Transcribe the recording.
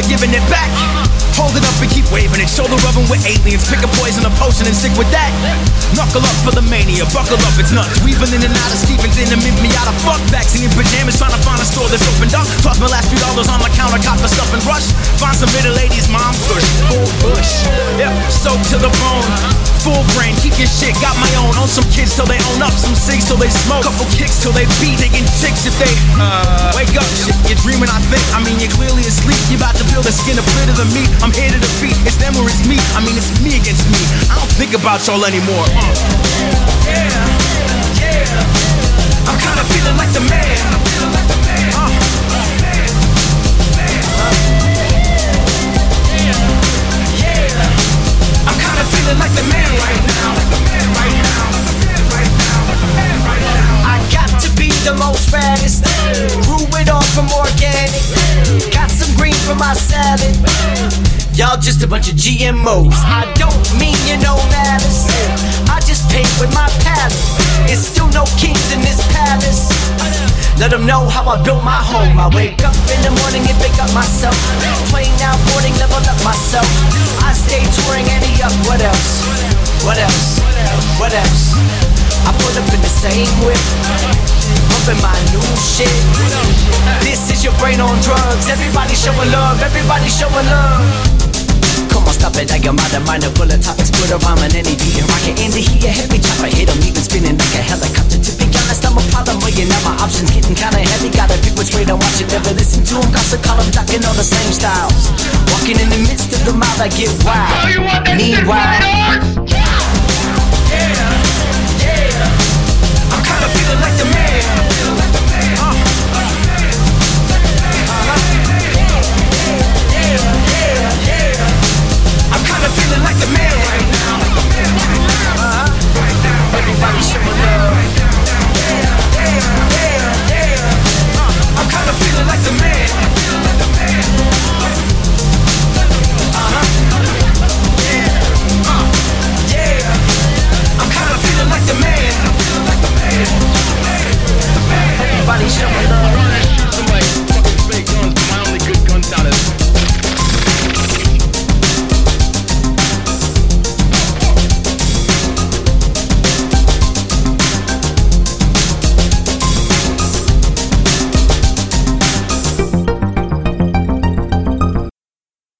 never giving it back. Hold it up and keep waving it. Shoulder rubbing with aliens. Pick a poison, a potion, and stick with that. Knuckle up for the mania. Buckle up, it's nuts. Weaving in and out of Stevens in and mint me out of fuck. Vaccine pajamas, trying to find a store that's opened up. Toss my last few dollars on my counter, cop the stuff and rush. Find some middle ladies, mom push. Full bush. Yep, soaked to the bone. Full brain, keep your shit, got my own. Own some kids till they own up, some cigs till they smoke. Couple kicks till they beat, taking chicks if they uh, wake up. Shit, you're dreaming, I think. I mean, you're clearly asleep. You about to build a skin, a bit of the meat. I'm here to defeat. It's them or it's me. I mean, it's me against me. I don't think about y'all anymore. Uh. Fattest. Grew it all from organic. Got some green for my salad. Y'all just a bunch of GMOs. I don't mean you know malice. I just paint with my palette. It's still no kings in this palace. Let them know how I built my home. I wake up in the morning and pick up myself. Playing out boarding, level up myself. I stay touring any up. What else? What else? What else? I put up in the same whip. Bumping my new shit. This is your brain on drugs. Everybody showing love. Everybody showing love. Come on, stop it, I got my mind full of topics Put a rhyme on any beat and rock it. In the heat A heavy chopper, hit 'em even spinning like a helicopter. To be honest, I'm a problem Well, now my options getting kinda heavy. Gotta pick which way to watch it, never listen to 'em Got to call 'em ducking all the same styles. Walking in the midst of the mouth, I get wild. Meanwhile